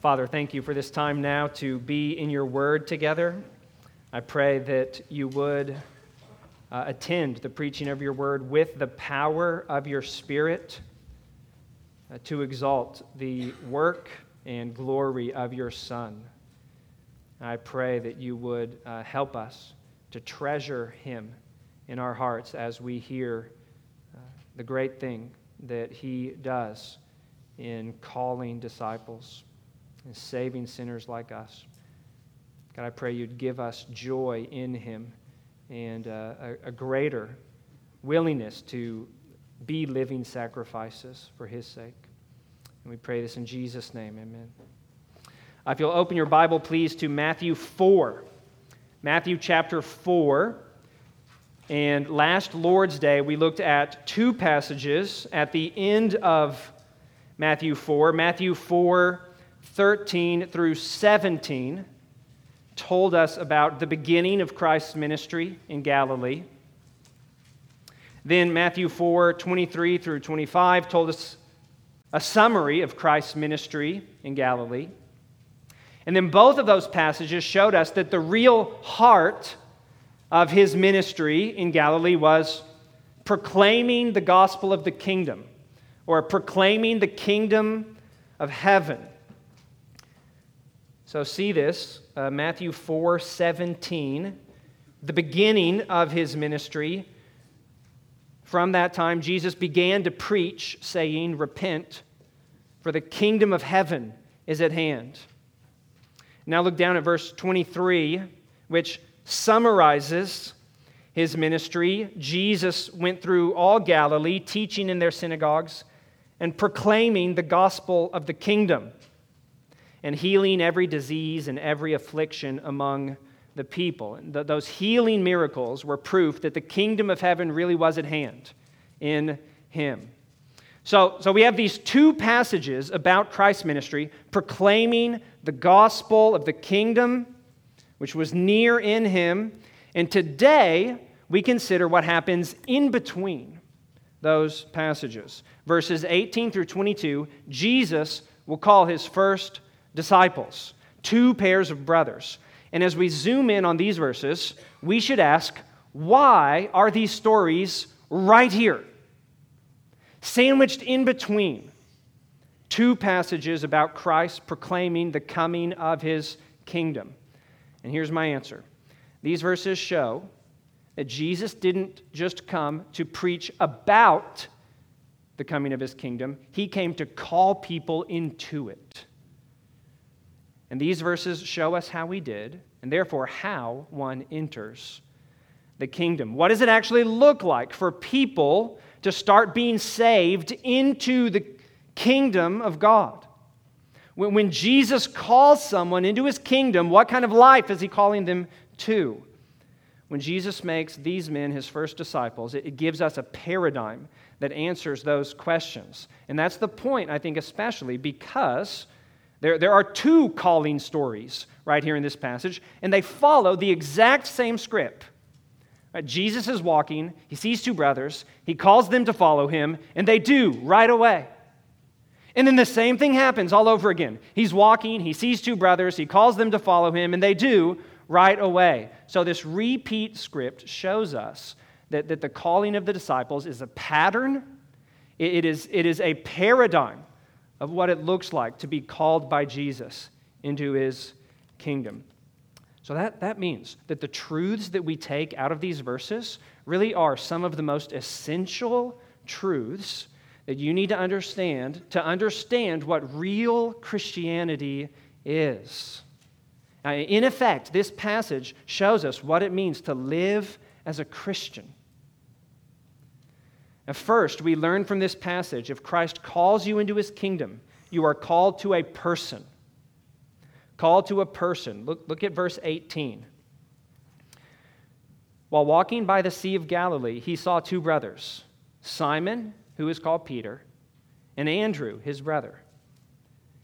Father, thank you for this time now to be in your word together. I pray that you would uh, attend the preaching of your word with the power of your spirit uh, to exalt the work and glory of your Son. I pray that you would uh, help us to treasure him in our hearts as we hear uh, the great thing that he does in calling disciples and saving sinners like us. God, I pray you'd give us joy in him and uh, a, a greater willingness to be living sacrifices for his sake. And we pray this in Jesus' name. Amen. Uh, if you'll open your Bible, please, to Matthew 4. Matthew chapter 4. And last Lord's Day, we looked at two passages at the end of Matthew 4. Matthew 4, 13 through 17 told us about the beginning of Christ's ministry in Galilee. Then Matthew 4, 23 through 25 told us a summary of Christ's ministry in Galilee. And then both of those passages showed us that the real heart of his ministry in Galilee was proclaiming the gospel of the kingdom or proclaiming the kingdom of heaven. So, see this uh, Matthew 4 17, the beginning of his ministry. From that time, Jesus began to preach, saying, Repent, for the kingdom of heaven is at hand. Now, look down at verse 23, which summarizes his ministry. Jesus went through all Galilee, teaching in their synagogues and proclaiming the gospel of the kingdom and healing every disease and every affliction among the people. And th- those healing miracles were proof that the kingdom of heaven really was at hand in him. So, so we have these two passages about Christ's ministry proclaiming the gospel of the kingdom, which was near in him. And today, we consider what happens in between those passages. Verses 18 through 22, Jesus will call his first disciples, two pairs of brothers. And as we zoom in on these verses, we should ask why are these stories right here? Sandwiched in between two passages about Christ proclaiming the coming of his kingdom. And here's my answer these verses show that Jesus didn't just come to preach about the coming of his kingdom, he came to call people into it. And these verses show us how we did, and therefore how one enters the kingdom. What does it actually look like for people to start being saved into the kingdom of God? When, Jesus calls someone into his kingdom, what kind of life is he calling them to? When Jesus makes these men his first disciples, it gives us a paradigm that answers those questions. And that's the point, I think, especially because there, there are two calling stories right here in this passage, and they follow the exact same script. Right, Jesus is walking, he sees two brothers, he calls them to follow him, and they do right away. And then the same thing happens all over again. He's walking, he sees two brothers, he calls them to follow him, and they do right away. So, this repeat script shows us that, that the calling of the disciples is a pattern, it, it, is, it is a paradigm of what it looks like to be called by Jesus into his kingdom. So that, that means that the truths that we take out of these verses really are some of the most essential truths that you need to understand to understand what real Christianity is. Now, in effect, this passage shows us what it means to live as a Christian. First, we learn from this passage if Christ calls you into his kingdom, you are called to a person. Called to a person. Look, look at verse 18. While walking by the Sea of Galilee, he saw two brothers Simon, who is called Peter, and Andrew, his brother,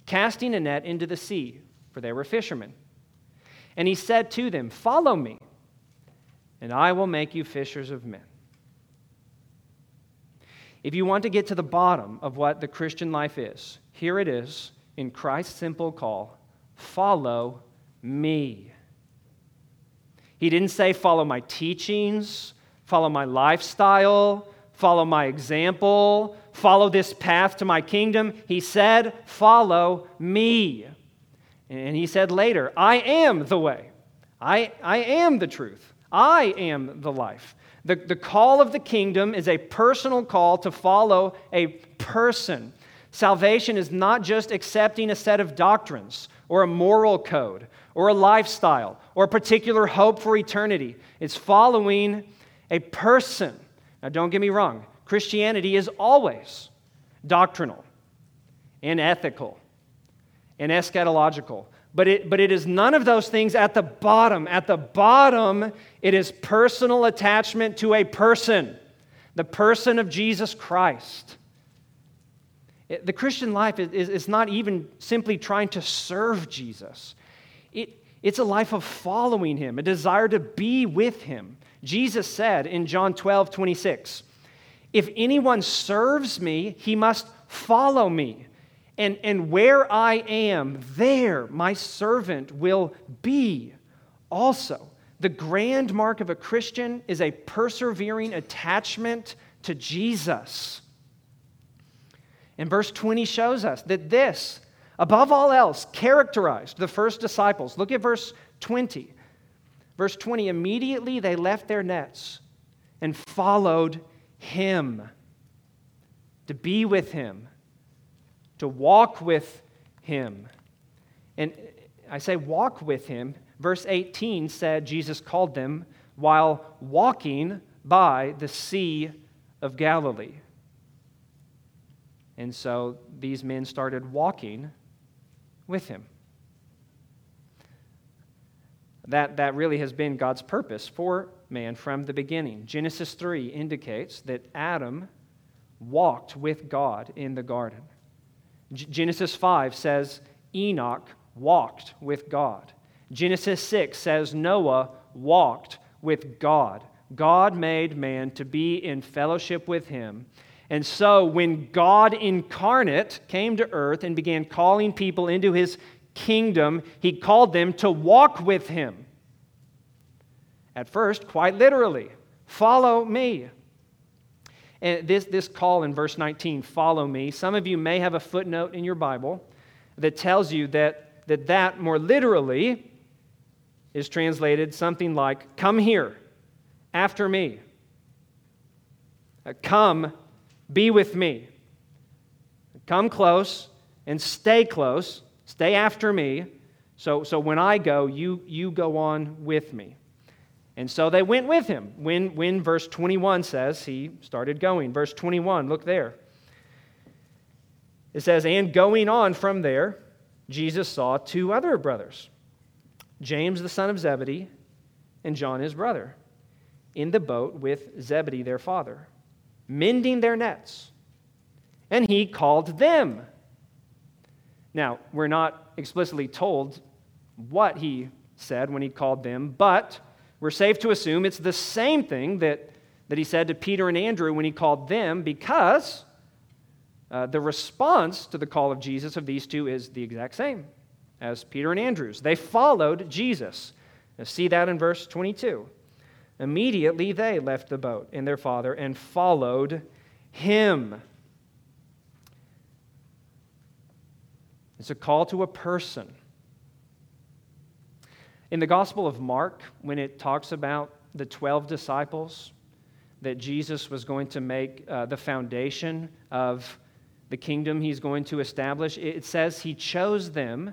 casting a net into the sea, for they were fishermen. And he said to them, Follow me, and I will make you fishers of men. If you want to get to the bottom of what the Christian life is, here it is in Christ's simple call follow me. He didn't say, follow my teachings, follow my lifestyle, follow my example, follow this path to my kingdom. He said, follow me. And he said later, I am the way, I, I am the truth, I am the life. The, the call of the kingdom is a personal call to follow a person. Salvation is not just accepting a set of doctrines or a moral code or a lifestyle or a particular hope for eternity. It's following a person. Now, don't get me wrong, Christianity is always doctrinal and ethical and eschatological. But it, but it is none of those things at the bottom. At the bottom, it is personal attachment to a person, the person of Jesus Christ. It, the Christian life is, is, not even simply trying to serve Jesus, it, it's a life of following him, a desire to be with him. Jesus said in John 12, 26, If anyone serves me, he must follow me. And, and where I am, there my servant will be also. The grand mark of a Christian is a persevering attachment to Jesus. And verse 20 shows us that this, above all else, characterized the first disciples. Look at verse 20. Verse 20 immediately they left their nets and followed him to be with him to walk with him. And I say walk with him. Verse 18 said Jesus called them while walking by the Sea of Galilee. And so these men started walking with him. That, that really has been God's purpose for man from the beginning. Genesis 3 indicates that Adam walked with God in the garden. Genesis 5 says Enoch walked with God. Genesis 6 says Noah walked with God. God made man to be in fellowship with him. And so, when God incarnate came to earth and began calling people into his kingdom, he called them to walk with him. At first, quite literally, follow me. This, this call in verse 19, follow me, some of you may have a footnote in your Bible that tells you that that, that more literally is translated something like, come here, after me. Uh, come, be with me. Come close and stay close, stay after me. So, so when I go, you, you go on with me. And so they went with him. When, when verse 21 says he started going. Verse 21, look there. It says, And going on from there, Jesus saw two other brothers, James the son of Zebedee and John his brother, in the boat with Zebedee their father, mending their nets. And he called them. Now, we're not explicitly told what he said when he called them, but we're safe to assume it's the same thing that, that he said to Peter and Andrew when he called them because uh, the response to the call of Jesus of these two is the exact same as Peter and Andrew's. They followed Jesus. Now, see that in verse 22. Immediately they left the boat and their father and followed him. It's a call to a person. In the Gospel of Mark, when it talks about the 12 disciples, that Jesus was going to make uh, the foundation of the kingdom he's going to establish, it says he chose them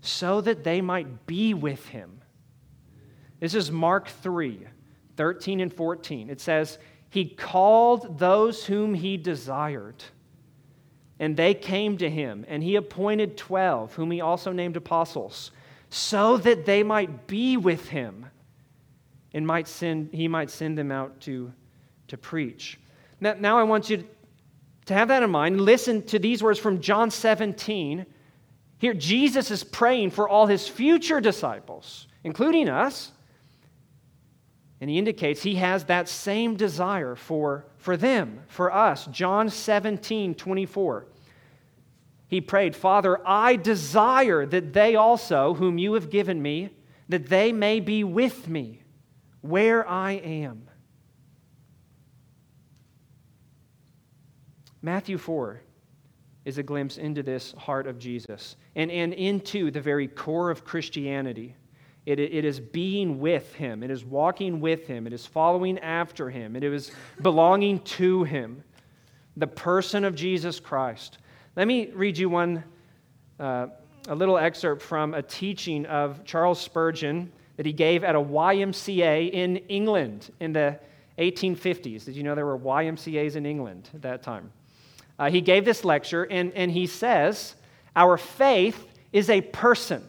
so that they might be with him. This is Mark 3 13 and 14. It says, He called those whom he desired, and they came to him, and he appointed 12, whom he also named apostles so that they might be with him and might send, he might send them out to, to preach. Now, now I want you to have that in mind. Listen to these words from John 17. Here, Jesus is praying for all his future disciples, including us. And he indicates he has that same desire for, for them, for us. John 17, 24. He prayed, Father, I desire that they also, whom you have given me, that they may be with me where I am. Matthew 4 is a glimpse into this heart of Jesus and, and into the very core of Christianity. It, it is being with Him, it is walking with Him, it is following after Him, it is belonging to Him, the person of Jesus Christ. Let me read you one, uh, a little excerpt from a teaching of Charles Spurgeon that he gave at a YMCA in England in the 1850s. Did you know there were YMCAs in England at that time? Uh, he gave this lecture, and, and he says, Our faith is a person.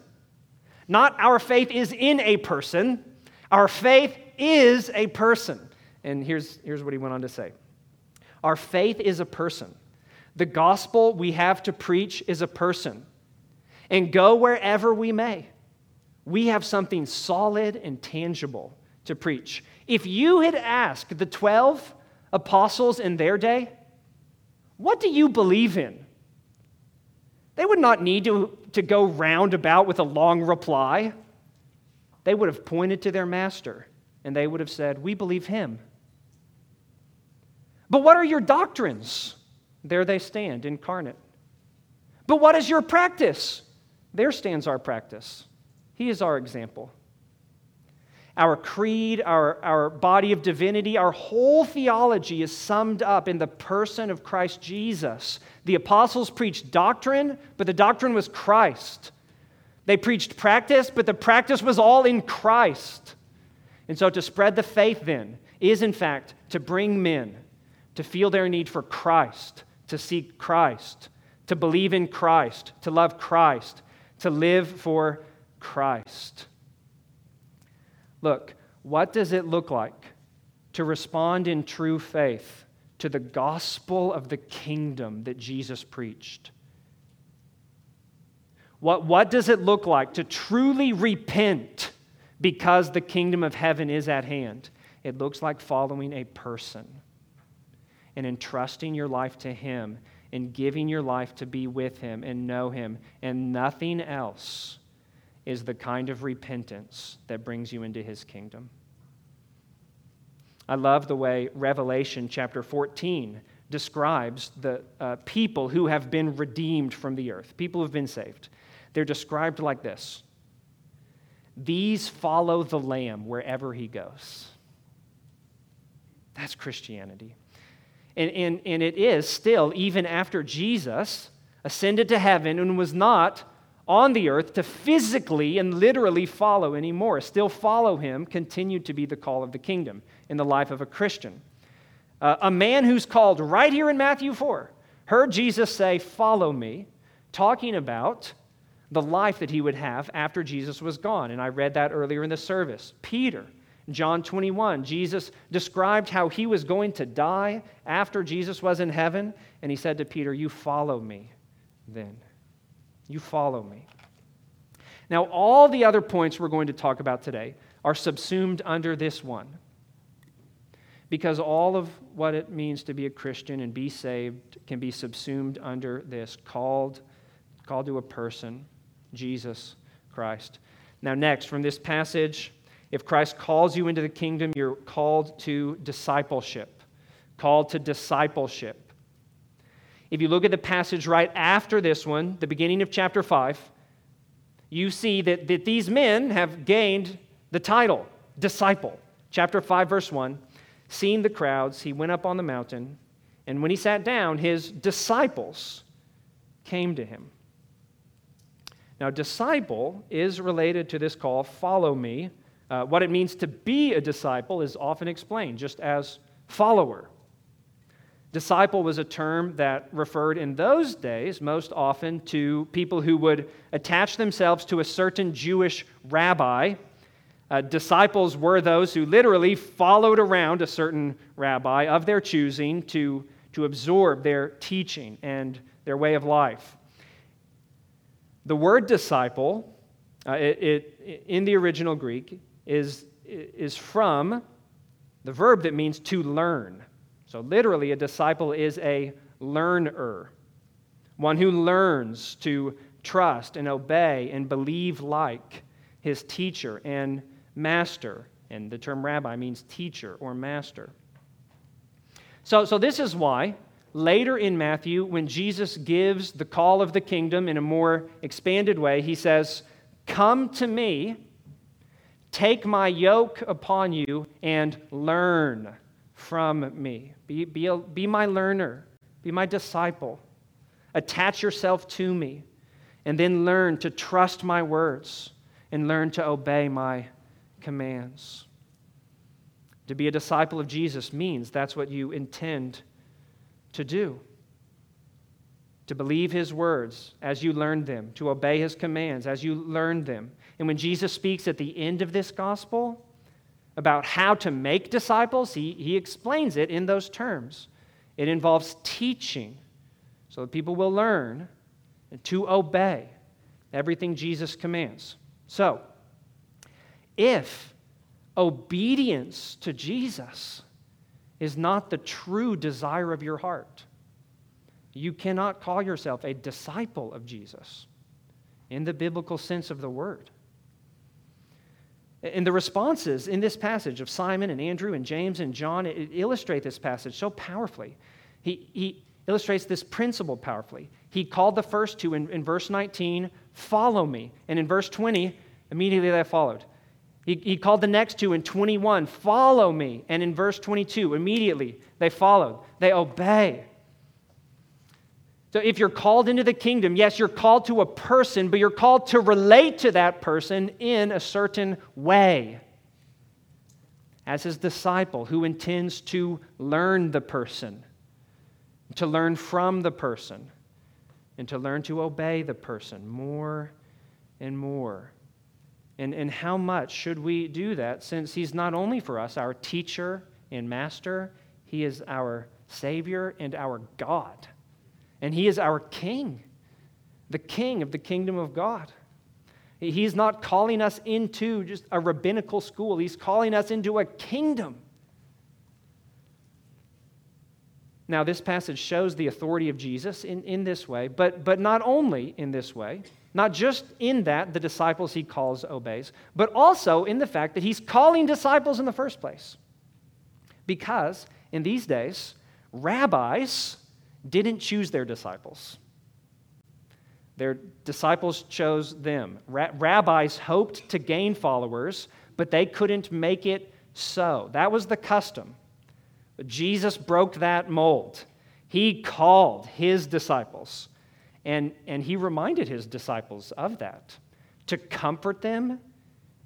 Not our faith is in a person, our faith is a person. And here's, here's what he went on to say Our faith is a person. The gospel we have to preach is a person. And go wherever we may, we have something solid and tangible to preach. If you had asked the 12 apostles in their day, what do you believe in? They would not need to, to go roundabout with a long reply. They would have pointed to their master and they would have said, We believe him. But what are your doctrines? There they stand, incarnate. But what is your practice? There stands our practice. He is our example. Our creed, our, our body of divinity, our whole theology is summed up in the person of Christ Jesus. The apostles preached doctrine, but the doctrine was Christ. They preached practice, but the practice was all in Christ. And so to spread the faith then is, in fact, to bring men to feel their need for Christ to seek Christ, to believe in Christ, to love Christ, to live for Christ. Look, what does it look like to respond in true faith to the gospel of the kingdom that Jesus preached? What, what does it look like to truly repent because the kingdom of heaven is at hand? It looks like following a person and entrusting your life to Him and giving your life to be with Him and know Him. And nothing else is the kind of repentance that brings you into His kingdom. I love the way Revelation chapter 14 describes the uh, people who have been redeemed from the earth, people who have been saved. They're described like this These follow the Lamb wherever he goes. That's Christianity. And, and, and it is still, even after Jesus ascended to heaven and was not on the earth to physically and literally follow anymore. Still follow him continued to be the call of the kingdom in the life of a Christian. Uh, a man who's called right here in Matthew 4 heard Jesus say, Follow me, talking about the life that he would have after Jesus was gone. And I read that earlier in the service. Peter John 21, Jesus described how he was going to die after Jesus was in heaven, and he said to Peter, You follow me then. You follow me. Now, all the other points we're going to talk about today are subsumed under this one. Because all of what it means to be a Christian and be saved can be subsumed under this called, called to a person, Jesus Christ. Now, next, from this passage, if Christ calls you into the kingdom, you're called to discipleship. Called to discipleship. If you look at the passage right after this one, the beginning of chapter 5, you see that, that these men have gained the title, disciple. Chapter 5, verse 1 Seeing the crowds, he went up on the mountain, and when he sat down, his disciples came to him. Now, disciple is related to this call, follow me, uh, what it means to be a disciple is often explained just as follower. Disciple was a term that referred in those days most often to people who would attach themselves to a certain Jewish rabbi. Uh, disciples were those who literally followed around a certain rabbi of their choosing to, to absorb their teaching and their way of life. The word disciple, uh, it, it, in the original Greek, is, is from the verb that means to learn. So, literally, a disciple is a learner. one who learns to trust and obey and believe like his teacher and master. And the term rabbi means teacher or master. So, so this is why later in Matthew, when Jesus gives the call of the kingdom in a more expanded way, he says, Come to me, take my yoke upon you, and learn from me. Be, be, a, be my learner, be my disciple. Attach yourself to me, and then learn to trust my words and learn to obey my commands. To be a disciple of Jesus means that's what you intend to do. To believe his words as you learn them, to obey his commands as you learn them. And when Jesus speaks at the end of this gospel about how to make disciples, he, he explains it in those terms. It involves teaching so that people will learn and to obey everything Jesus commands. So, if obedience to Jesus is not the true desire of your heart, you cannot call yourself a disciple of Jesus in the biblical sense of the word. And the responses in this passage of Simon and Andrew and James and John illustrate this passage so powerfully. He, he illustrates this principle powerfully. He called the first two in, in verse 19, follow me. And in verse 20, immediately they followed. He, he called the next two in 21, follow me. And in verse 22, immediately they followed. They obey. So if you're called into the kingdom, yes, you're called to a person, but you're called to relate to that person in a certain way. As his disciple who intends to learn the person, to learn from the person, and to learn to obey the person more and more. And, and how much should we do that since He's not only for us our teacher and master, He is our Savior and our God. And He is our King, the King of the kingdom of God. He's not calling us into just a rabbinical school, He's calling us into a kingdom. Now, this passage shows the authority of Jesus in, in this way, but, but not only in this way. Not just in that the disciples he calls obeys, but also in the fact that he's calling disciples in the first place. Because in these days, rabbis didn't choose their disciples. Their disciples chose them. Ra- rabbis hoped to gain followers, but they couldn't make it so. That was the custom. But Jesus broke that mold. He called his disciples. And, and he reminded his disciples of that to comfort them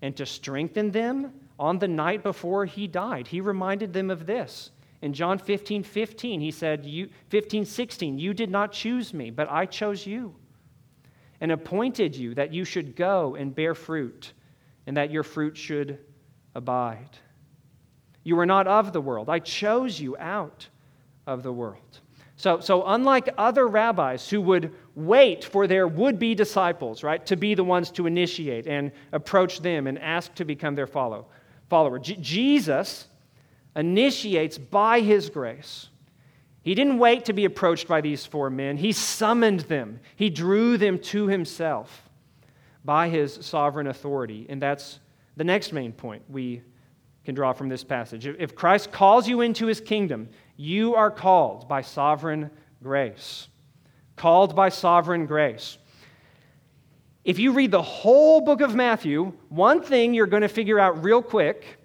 and to strengthen them on the night before he died. He reminded them of this. In John 15, 15, he said, you, 15, 16, you did not choose me, but I chose you and appointed you that you should go and bear fruit and that your fruit should abide. You are not of the world. I chose you out of the world. So, so unlike other rabbis who would wait for their would be disciples, right, to be the ones to initiate and approach them and ask to become their follow, follower, J- Jesus initiates by his grace. He didn't wait to be approached by these four men, he summoned them, he drew them to himself by his sovereign authority. And that's the next main point we can draw from this passage. If Christ calls you into his kingdom, you are called by sovereign grace. Called by sovereign grace. If you read the whole book of Matthew, one thing you're going to figure out real quick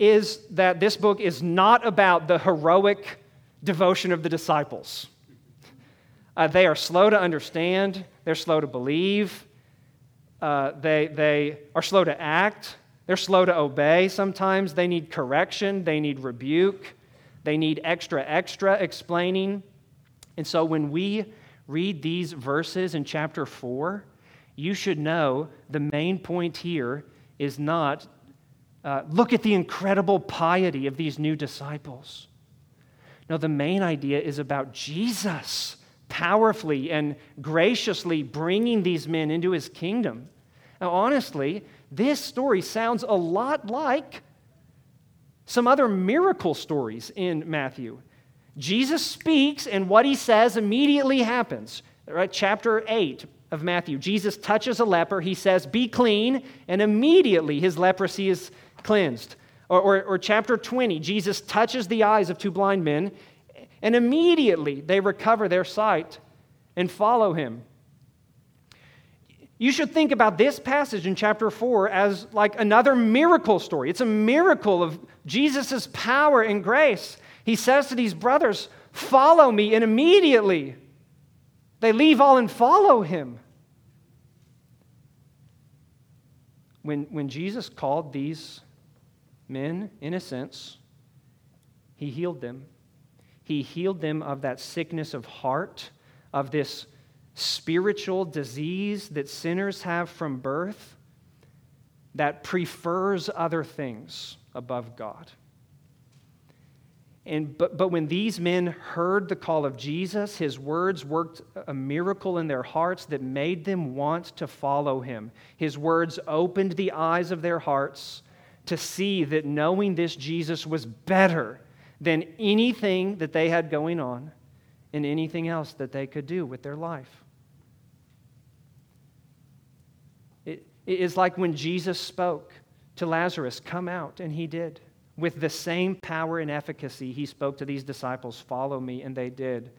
is that this book is not about the heroic devotion of the disciples. Uh, they are slow to understand, they're slow to believe, uh, they, they are slow to act, they're slow to obey sometimes, they need correction, they need rebuke. They need extra, extra explaining. And so when we read these verses in chapter 4, you should know the main point here is not uh, look at the incredible piety of these new disciples. No, the main idea is about Jesus powerfully and graciously bringing these men into his kingdom. Now, honestly, this story sounds a lot like some other miracle stories in Matthew. Jesus speaks, and what he says immediately happens. Right? Chapter 8 of Matthew. Jesus touches a leper. He says, Be clean, and immediately his leprosy is cleansed. Or, or, or, chapter 20, Jesus touches the eyes of two blind men, and immediately they recover their sight and follow him. You should think about this passage in chapter 4 as like another miracle story. It's a miracle of Jesus' power and grace. He says to these brothers, Follow me, and immediately they leave all and follow him. When, when Jesus called these men, in a sense, he healed them. He healed them of that sickness of heart, of this spiritual disease that sinners have from birth that prefers other things above God. And, but, but when these men heard the call of Jesus, his words worked a miracle in their hearts that made them want to follow him. His words opened the eyes of their hearts to see that knowing this Jesus was better than anything that they had going on and anything else that they could do with their life. It is like when Jesus spoke to Lazarus, Come out, and he did. With the same power and efficacy, he spoke to these disciples, Follow me, and they did.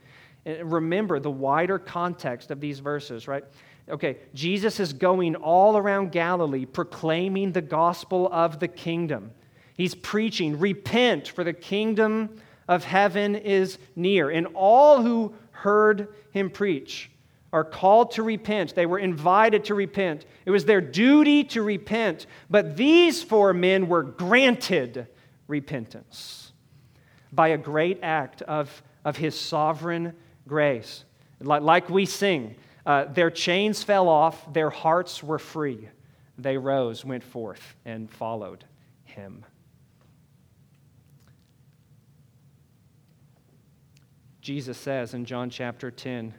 And remember the wider context of these verses, right? Okay, Jesus is going all around Galilee proclaiming the gospel of the kingdom. He's preaching, Repent, for the kingdom of heaven is near. And all who heard him preach are called to repent. They were invited to repent. It was their duty to repent. But these four men were granted repentance by a great act of, of his sovereign grace. Like, like we sing, uh, their chains fell off, their hearts were free. They rose, went forth, and followed him. Jesus says in John chapter 10,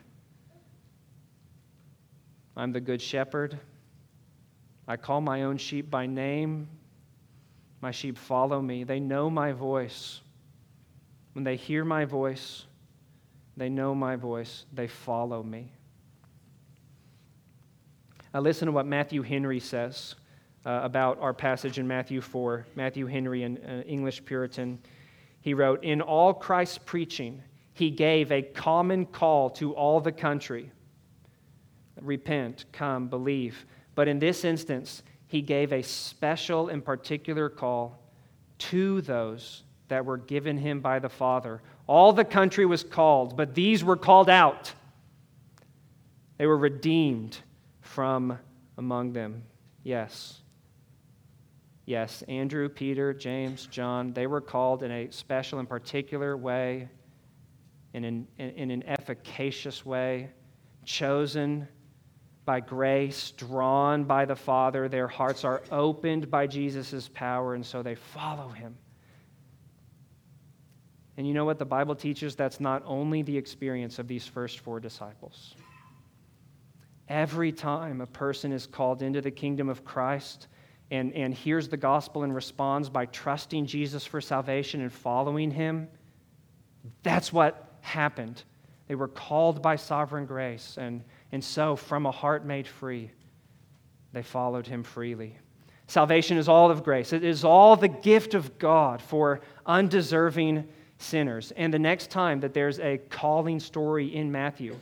I'm the good shepherd. I call my own sheep by name my sheep follow me. They know my voice. When they hear my voice, they know my voice. They follow me. Now, listen to what Matthew Henry says uh, about our passage in Matthew 4. Matthew Henry, an uh, English Puritan, he wrote In all Christ's preaching, he gave a common call to all the country repent, come, believe. But in this instance, he gave a special and particular call to those that were given him by the Father. All the country was called, but these were called out. They were redeemed from among them. Yes. Yes, Andrew, Peter, James, John, they were called in a special and particular way, in an, in an efficacious way, chosen by grace, drawn by the Father. Their hearts are opened by Jesus' power, and so they follow him. And you know what the Bible teaches? That's not only the experience of these first four disciples. Every time a person is called into the kingdom of Christ and, and hears the gospel and responds by trusting Jesus for salvation and following him, that's what happened. They were called by sovereign grace and and so, from a heart made free, they followed him freely. Salvation is all of grace, it is all the gift of God for undeserving sinners. And the next time that there's a calling story in Matthew,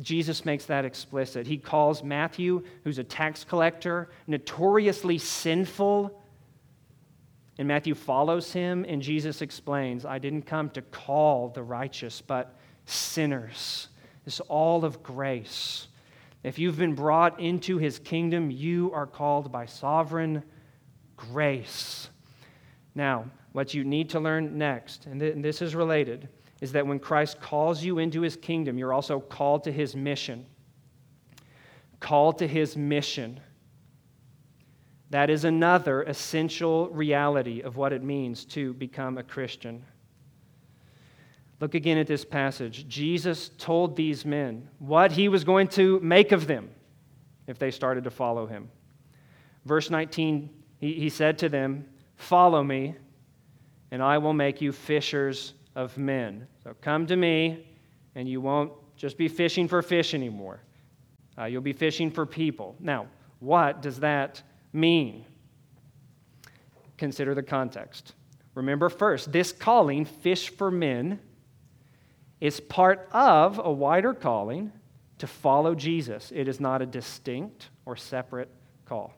Jesus makes that explicit. He calls Matthew, who's a tax collector, notoriously sinful. And Matthew follows him, and Jesus explains, I didn't come to call the righteous, but sinners. It's all of grace. If you've been brought into his kingdom, you are called by sovereign grace. Now, what you need to learn next, and, th- and this is related, is that when Christ calls you into his kingdom, you're also called to his mission. Called to his mission. That is another essential reality of what it means to become a Christian. Look again at this passage. Jesus told these men what he was going to make of them if they started to follow him. Verse 19, he, he said to them, Follow me, and I will make you fishers of men. So come to me, and you won't just be fishing for fish anymore. Uh, you'll be fishing for people. Now, what does that mean? Consider the context. Remember first, this calling, fish for men, is part of a wider calling to follow Jesus. It is not a distinct or separate call.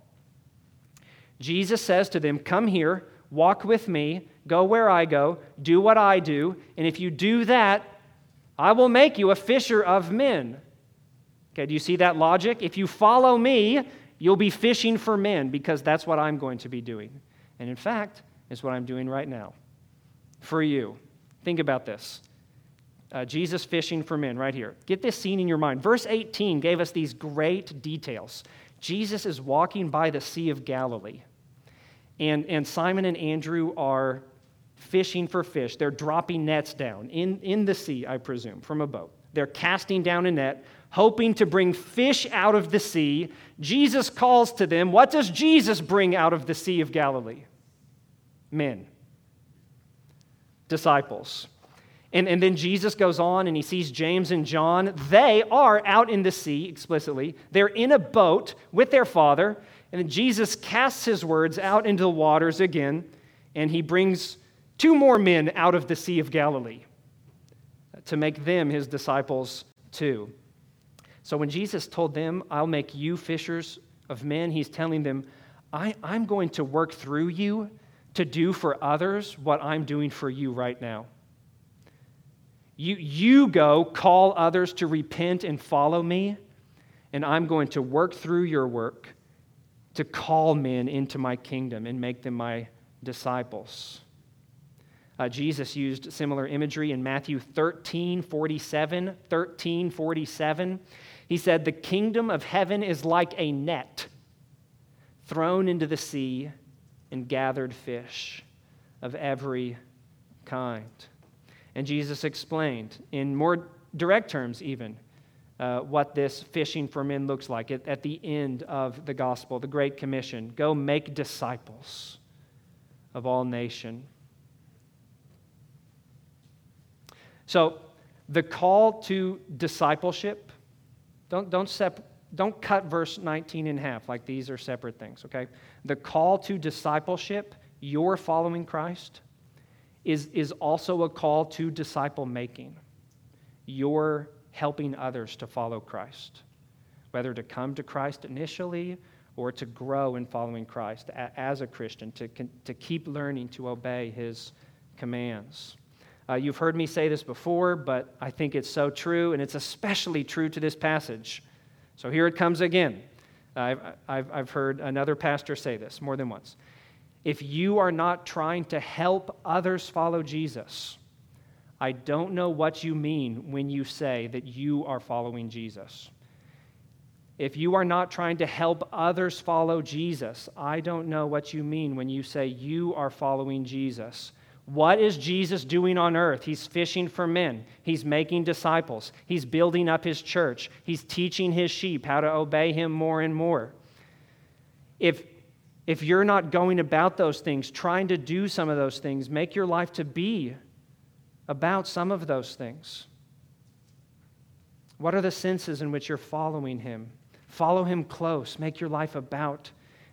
Jesus says to them, Come here, walk with me, go where I go, do what I do, and if you do that, I will make you a fisher of men. Okay, do you see that logic? If you follow me, you'll be fishing for men because that's what I'm going to be doing. And in fact, is what I'm doing right now for you. Think about this. Uh, Jesus fishing for men, right here. Get this scene in your mind. Verse 18 gave us these great details. Jesus is walking by the Sea of Galilee, and, and Simon and Andrew are fishing for fish. They're dropping nets down in, in the sea, I presume, from a boat. They're casting down a net, hoping to bring fish out of the sea. Jesus calls to them. What does Jesus bring out of the Sea of Galilee? Men, disciples. And, and then Jesus goes on and he sees James and John. They are out in the sea explicitly. They're in a boat with their father. And then Jesus casts his words out into the waters again, and he brings two more men out of the Sea of Galilee to make them his disciples too. So when Jesus told them, I'll make you fishers of men, he's telling them, I, am going to work through you to do for others what I'm doing for you right now. You, you go call others to repent and follow me, and I'm going to work through your work to call men into my kingdom and make them my disciples. Uh, Jesus used similar imagery in Matthew 13 47. 13 47. He said, The kingdom of heaven is like a net thrown into the sea and gathered fish of every kind. And Jesus explained in more direct terms, even, uh, what this fishing for men looks like at, at the end of the gospel, the Great Commission. Go make disciples of all nation. So, the call to discipleship, don't, don't, sep- don't cut verse 19 in half like these are separate things, okay? The call to discipleship, you're following Christ is, is also a call to disciple making. You're helping others to follow Christ, whether to come to Christ initially or to grow in following Christ as a Christian, to, to keep learning to obey his commands. Uh, you've heard me say this before, but I think it's so true, and it's especially true to this passage. So here it comes again. I've, I've, I've heard another pastor say this more than once if you are not trying to help others follow Jesus, I don't know what you mean when you say that you are following Jesus. If you are not trying to help others follow Jesus, I don't know what you mean when you say you are following Jesus. What is Jesus doing on earth? He's fishing for men. He's making disciples. He's building up his church. He's teaching his sheep how to obey him more and more. If, if you're not going about those things, trying to do some of those things, make your life to be about some of those things. What are the senses in which you're following Him? Follow Him close. Make your life about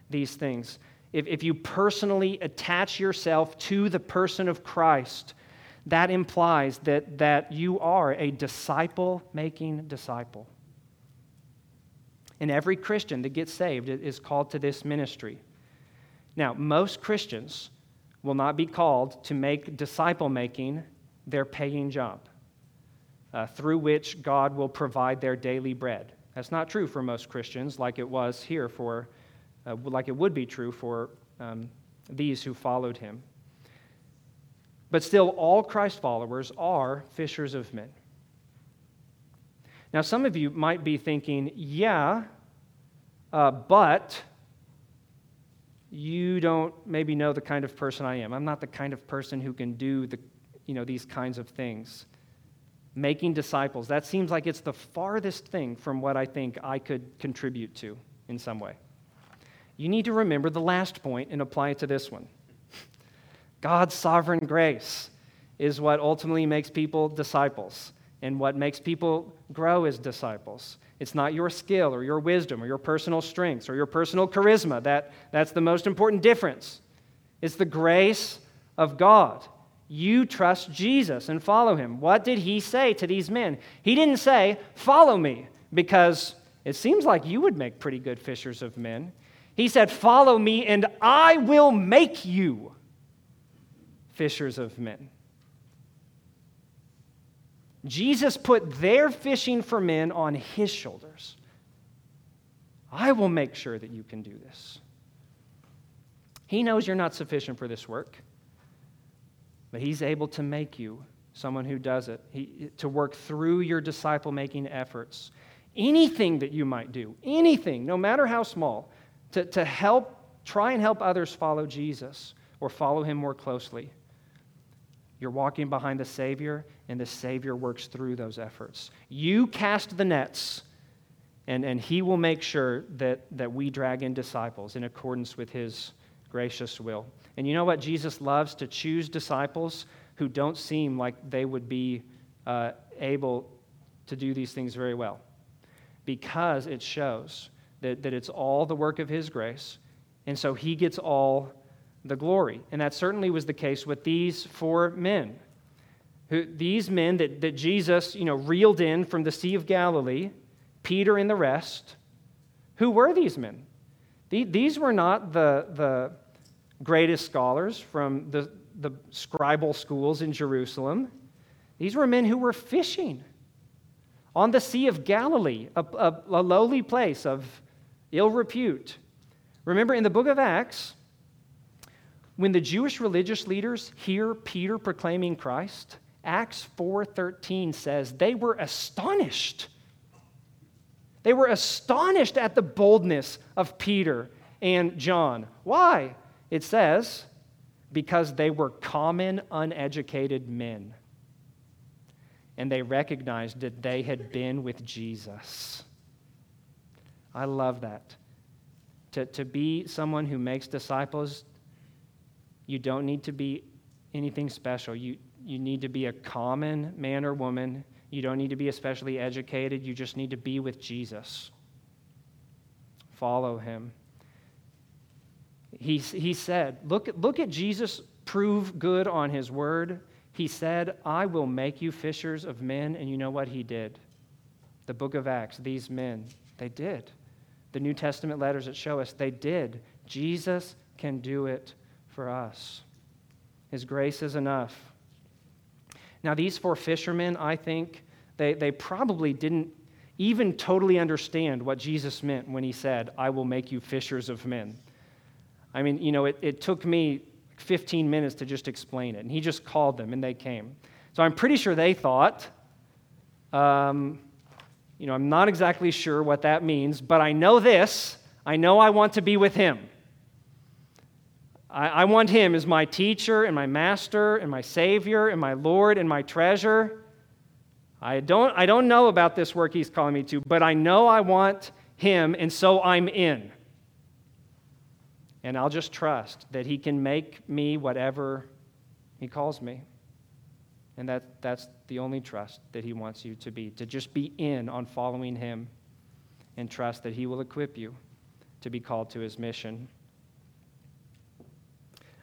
these things. If, if you personally attach yourself to the person of Christ, that implies that, that you are a disciple making disciple. And every Christian that gets saved is called to this ministry. Now, most Christians will not be called to make disciple making their paying job uh, through which God will provide their daily bread. That's not true for most Christians, like it was here for, uh, like it would be true for um, these who followed him. But still, all Christ followers are fishers of men. Now, some of you might be thinking, yeah, uh, but you don't maybe know the kind of person I am. I'm not the kind of person who can do the, you know, these kinds of things. Making disciples, that seems like it's the farthest thing from what I think I could contribute to in some way. You need to remember the last point and apply it to this one. God's sovereign grace is what ultimately makes people disciples. and what makes people grow as disciples. It's not your skill or your wisdom or your personal strengths or your personal charisma. That, that's the most important difference. It's the grace of God. You trust Jesus and follow him. What did he say to these men? He didn't say, Follow me, because it seems like you would make pretty good fishers of men. He said, Follow me, and I will make you fishers of men. Jesus put their fishing for men on his shoulders. I will make sure that you can do this. He knows you're not sufficient for this work, but he's able to make you someone who does it, he, to work through your disciple making efforts. Anything that you might do, anything, no matter how small, to, to help, try and help others follow Jesus or follow him more closely. You're walking behind the Savior, and the Savior works through those efforts. You cast the nets, and, and He will make sure that, that we drag in disciples in accordance with His gracious will. And you know what? Jesus loves to choose disciples who don't seem like they would be uh, able to do these things very well because it shows that, that it's all the work of His grace. And so He gets all the glory. And that certainly was the case with these four men. Who, these men that, that Jesus you know, reeled in from the Sea of Galilee, Peter and the rest, who were these men? These were not the, the greatest scholars from the, the scribal schools in Jerusalem. These were men who were fishing on the Sea of Galilee, a, a, a lowly place of ill repute. Remember, in the book of Acts, when the Jewish religious leaders hear Peter proclaiming Christ, Acts 4:13 says they were astonished. They were astonished at the boldness of Peter and John. Why? It says because they were common uneducated men. And they recognized that they had been with Jesus. I love that. To, to be someone who makes disciples you don't need to be anything special. You, you need to be a common man or woman. You don't need to be especially educated. You just need to be with Jesus. Follow him. He, he said, look, look at Jesus prove good on his word. He said, I will make you fishers of men. And you know what he did? The book of Acts, these men, they did. The New Testament letters that show us they did. Jesus can do it for us. His grace is enough. Now, these four fishermen, I think, they, they probably didn't even totally understand what Jesus meant when he said, I will make you fishers of men. I mean, you know, it, it took me 15 minutes to just explain it. And he just called them and they came. So I'm pretty sure they thought, um, you know, I'm not exactly sure what that means, but I know this. I know I want to be with him. I, I want him as my teacher and my master and my savior and my Lord and my treasure. I don't, I don't know about this work he's calling me to, but I know I want him, and so I'm in. And I'll just trust that he can make me whatever he calls me. And that, that's the only trust that he wants you to be, to just be in on following him and trust that he will equip you to be called to his mission.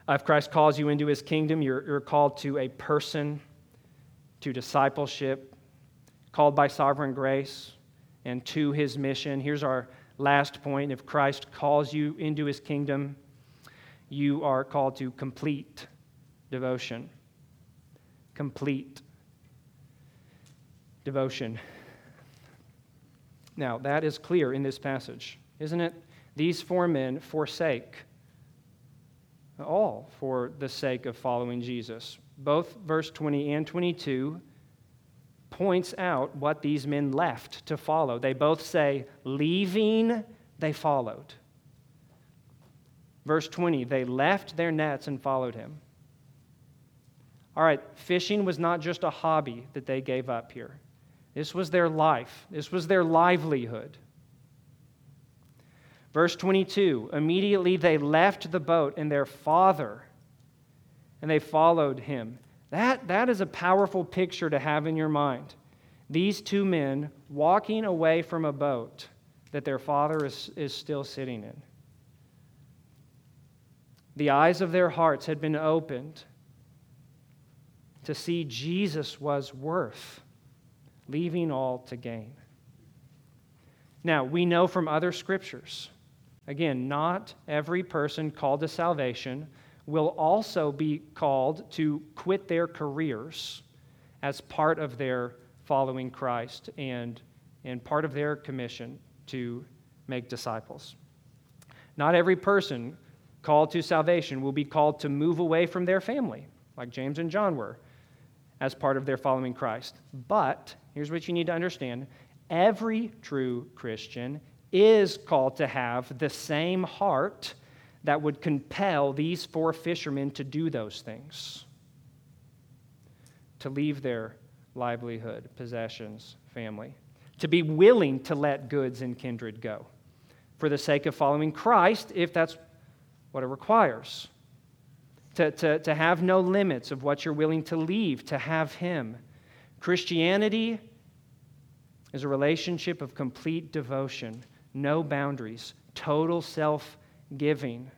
If Christ calls you into his kingdom, you're, you're called to a person, to discipleship, called by sovereign grace, and to his mission. Here's our last point. If Christ calls you into his kingdom, you are called to complete devotion. Complete devotion. Now, that is clear in this passage, isn't it? These four men forsake all for the sake of following Jesus. Both verse 20 and 22 points out what these men left to follow. They both say, leaving, they followed. Verse 20, they left their nets and followed him. All right, fishing was not just a hobby that they gave up here. This was their life, this was their livelihood. Verse 22 Immediately they left the boat and their father, and they followed him. That, that is a powerful picture to have in your mind. these two men walking away from a boat that their father is, is still sitting in. The eyes of their hearts had been opened to see Jesus was worth leaving all to gain. Now, we know from other scriptures, again, not every person called to salvation will also be called to quit their careers as part of their following Christ and, and part of their commission to make disciples. Not every person called to salvation will be called to move away from their family, like James and John were, as part of their following Christ. But here's what you need to understand every true Christian is called to have the same heart that would compel these four fishermen to do those things to leave their livelihood, possessions, family, to be willing to let goods and kindred go for the sake of following Christ, if that's what it requires. To, to, to have no limits of what you're willing to leave to have Him. Christianity is a relationship of complete devotion, no boundaries, total self giving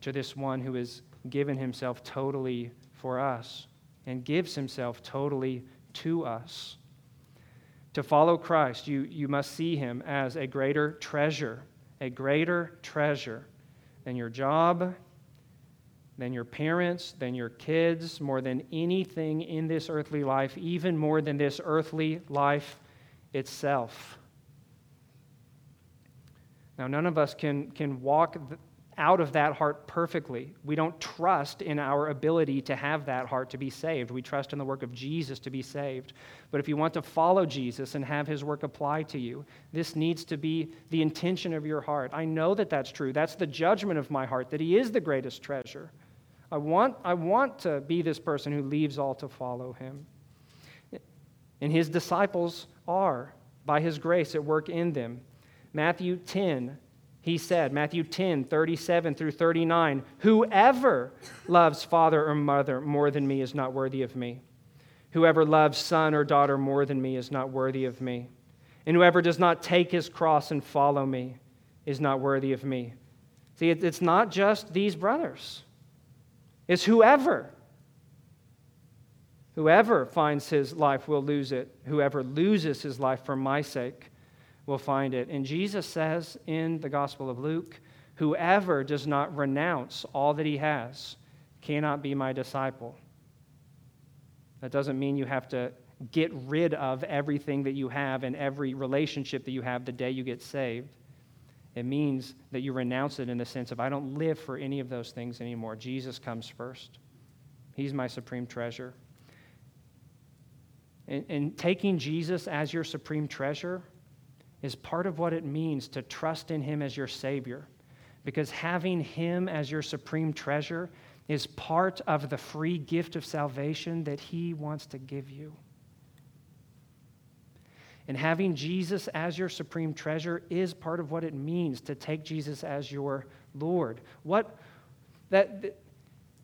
to this one who has given himself totally for us and gives himself totally to us. To follow Christ, you, you must see him as a greater treasure, a greater treasure than your job, than your parents, than your kids, more than anything in this earthly life, even more than this earthly life itself. Now, none of us can, can walk out of that heart perfectly. We don't trust in our ability to have that heart to be saved. We trust in the work of Jesus to be saved. But if you want to follow Jesus and have his work apply to you, this needs to be the intention of your heart. I know that that's true. That's the judgment of my heart, that he is the greatest treasure. I want, I want to be this person who leaves all to follow him. And his disciples are, by his grace, at work in them. Matthew 10, he said, Matthew 10, 37 through 39, Whoever loves father or mother more than me is not worthy of me. Whoever loves son or daughter more than me is not worthy of me. And whoever does not take his cross and follow me is not worthy of me. See, it's not just these brothers, it's whoever. Whoever finds his life will lose it. Whoever loses his life for my sake will find it. And Jesus says in the Gospel of Luke, Whoever does not renounce all that he has cannot be my disciple. That doesn't mean you have to get rid of everything that you have and every relationship that you have the day you get saved. It means that you renounce it in the sense of, I don't live for any of those things anymore. Jesus comes first. He's my supreme treasure. And, and taking Jesus as your supreme treasure is part of what it means to trust in Him as your Savior. Because having Him as your supreme treasure is part of the free gift of salvation that He wants to give you. And having Jesus as your supreme treasure is part of what it means to take Jesus as your Lord. What that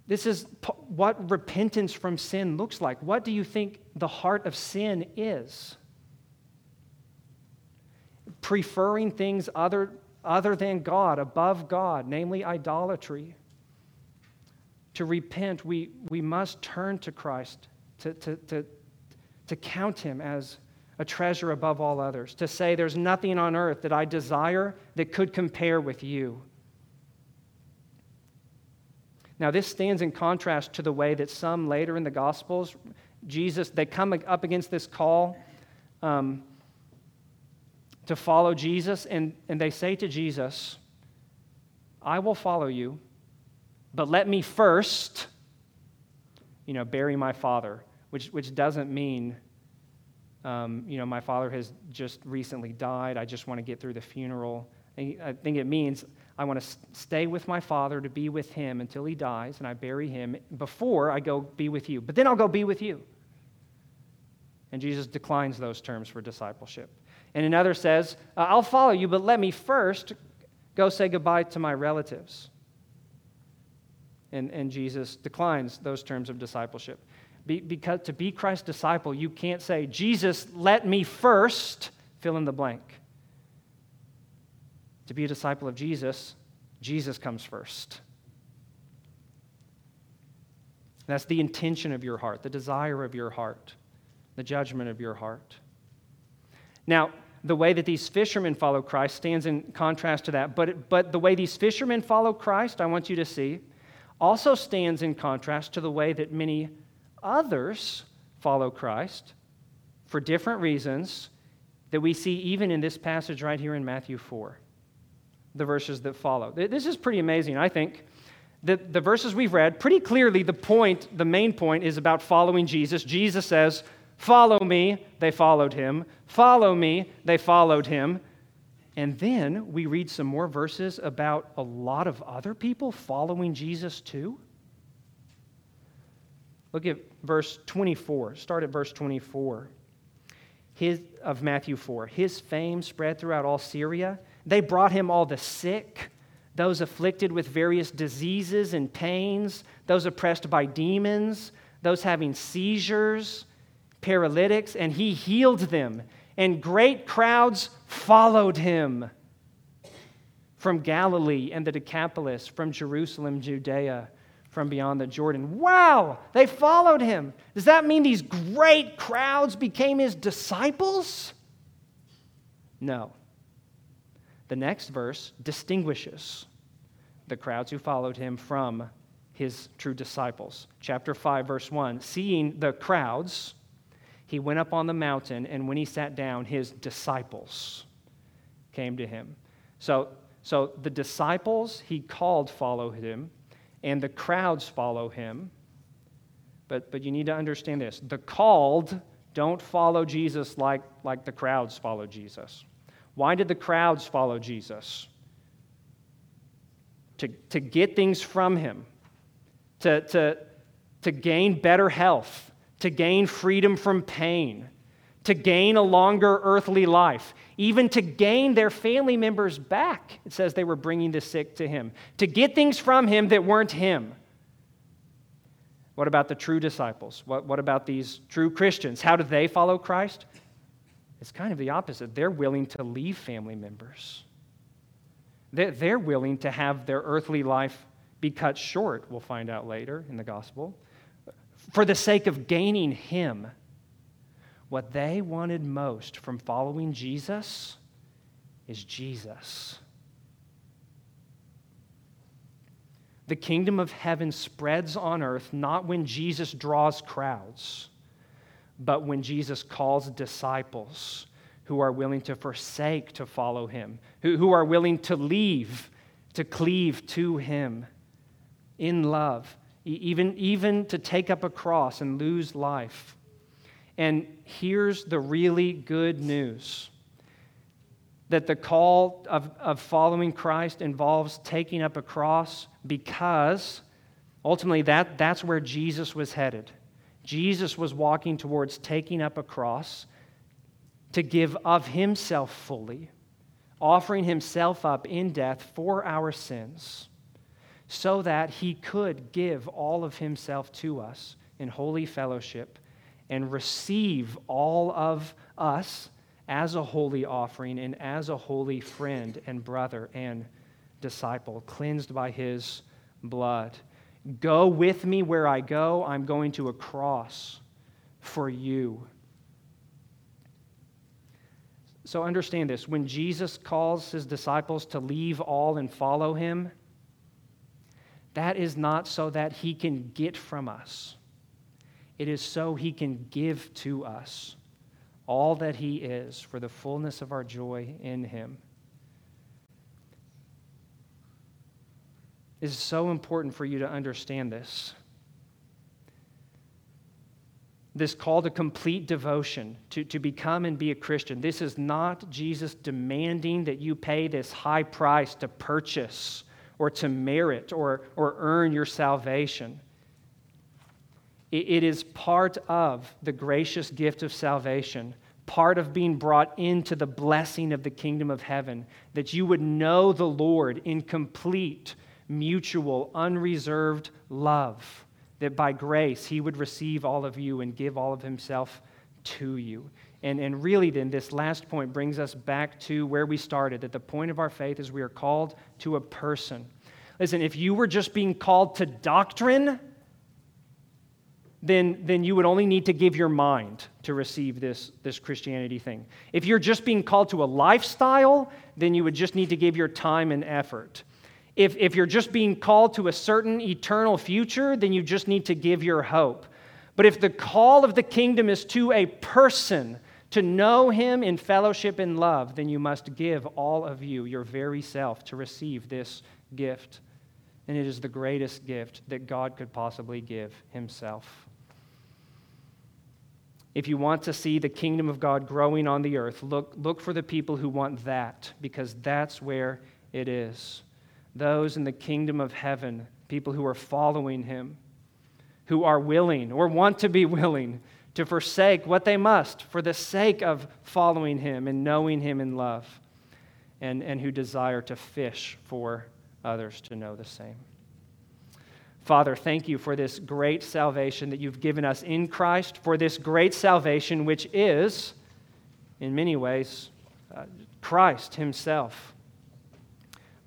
this is what repentance from sin looks like. What do you think the heart of sin is? preferring things other, other than God, above God, namely idolatry. To repent, we, we must turn to Christ, to, to, to, to count him as a treasure above all others, to say, There's nothing on earth that I desire that could compare with you. Now, this stands in contrast to the way that some later in the Gospels, Jesus, they come up against this call. Um, to follow Jesus, and, and they say to Jesus, I will follow you, but let me first, you know, bury my father, which, which doesn't mean, um, you know, my father has just recently died. I just want to get through the funeral. I think it means I want to stay with my father to be with him until he dies, and I bury him before I go be with you. But then I'll go be with you. And Jesus declines those terms for discipleship. And another says, uh, I'll follow you, but let me first go say goodbye to my relatives. And, and Jesus declines those terms of discipleship. Be, because to be Christ's disciple, you can't say, Jesus, let me first fill in the blank. To be a disciple of Jesus, Jesus comes first. That's the intention of your heart, the desire of your heart, the judgment of your heart. Now, the way that these fishermen follow Christ stands in contrast to that. But, but the way these fishermen follow Christ, I want you to see, also stands in contrast to the way that many others follow Christ for different reasons that we see even in this passage right here in Matthew 4, the verses that follow. This is pretty amazing, I think. The, the verses we've read, pretty clearly, the point, the main point, is about following Jesus. Jesus says, Follow me. They followed him. Follow me. They followed him. And then we read some more verses about a lot of other people following Jesus too. Look at verse 24. Start at verse 24 his, of Matthew 4. His fame spread throughout all Syria. They brought him all the sick, those afflicted with various diseases and pains, those oppressed by demons, those having seizures, paralytics, and he healed them. And great crowds followed him from Galilee and the Decapolis, from Jerusalem, Judea from beyond the Jordan. Wow, they followed him. Does that mean these great crowds became his disciples? No. The next verse distinguishes the crowds who followed him from his true disciples. Chapter 5, verse 1 Seeing the crowds, he went up on the mountain, and when he sat down, his disciples came to him. So, so the disciples he called followed him and the crowds follow him. But, but you need to understand this the called don't follow Jesus like, like the crowds follow Jesus. Why did the crowds follow Jesus? To, to get things from him, to, to, to gain better health, to gain freedom from pain, to gain a longer earthly life, even to gain their family members back. It says they were bringing the sick to him, to get things from him that weren't him. What about the true disciples? What, what about these true Christians? How do they follow Christ? It's kind of the opposite. They're willing to leave family members, they're, they're willing to have their earthly life be cut short, we'll find out later in the gospel, for the sake of gaining Him what they wanted most from following Jesus is Jesus. The kingdom of heaven spreads on earth not when Jesus draws crowds, but when Jesus calls disciples who are willing to forsake to follow him, who, who are willing to leave to cleave to him in love, even, even to take up a cross and lose life and here's the really good news that the call of, of following Christ involves taking up a cross because ultimately that, that's where Jesus was headed. Jesus was walking towards taking up a cross to give of himself fully, offering himself up in death for our sins, so that he could give all of himself to us in holy fellowship and receive all of us as a holy offering and as a holy friend and brother and disciple, cleansed by his blood. Go with me where I go. I'm going to a cross for you. So understand this when Jesus calls his disciples to leave all and follow him, that is not so that he can get from us. It is so he can give to us all that he is for the fullness of our joy in him. It is so important for you to understand this. This call to complete devotion, to, to become and be a Christian. This is not Jesus demanding that you pay this high price to purchase or to merit or, or earn your salvation. It is part of the gracious gift of salvation, part of being brought into the blessing of the kingdom of heaven, that you would know the Lord in complete, mutual, unreserved love, that by grace he would receive all of you and give all of himself to you. And, and really, then, this last point brings us back to where we started that the point of our faith is we are called to a person. Listen, if you were just being called to doctrine, then, then you would only need to give your mind to receive this, this Christianity thing. If you're just being called to a lifestyle, then you would just need to give your time and effort. If, if you're just being called to a certain eternal future, then you just need to give your hope. But if the call of the kingdom is to a person, to know him in fellowship and love, then you must give all of you, your very self, to receive this gift. And it is the greatest gift that God could possibly give himself. If you want to see the kingdom of God growing on the earth, look, look for the people who want that, because that's where it is. Those in the kingdom of heaven, people who are following him, who are willing or want to be willing to forsake what they must for the sake of following him and knowing him in love, and, and who desire to fish for others to know the same. Father, thank you for this great salvation that you've given us in Christ, for this great salvation, which is, in many ways, uh, Christ Himself.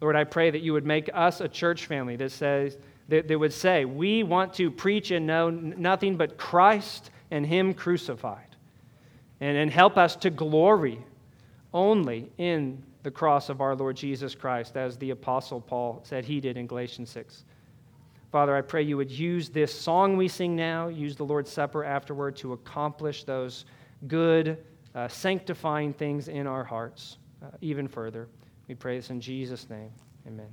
Lord, I pray that you would make us a church family that says, that, that would say, we want to preach and know nothing but Christ and Him crucified. And, and help us to glory only in the cross of our Lord Jesus Christ, as the Apostle Paul said he did in Galatians 6. Father, I pray you would use this song we sing now, use the Lord's Supper afterward to accomplish those good, uh, sanctifying things in our hearts uh, even further. We pray this in Jesus' name. Amen.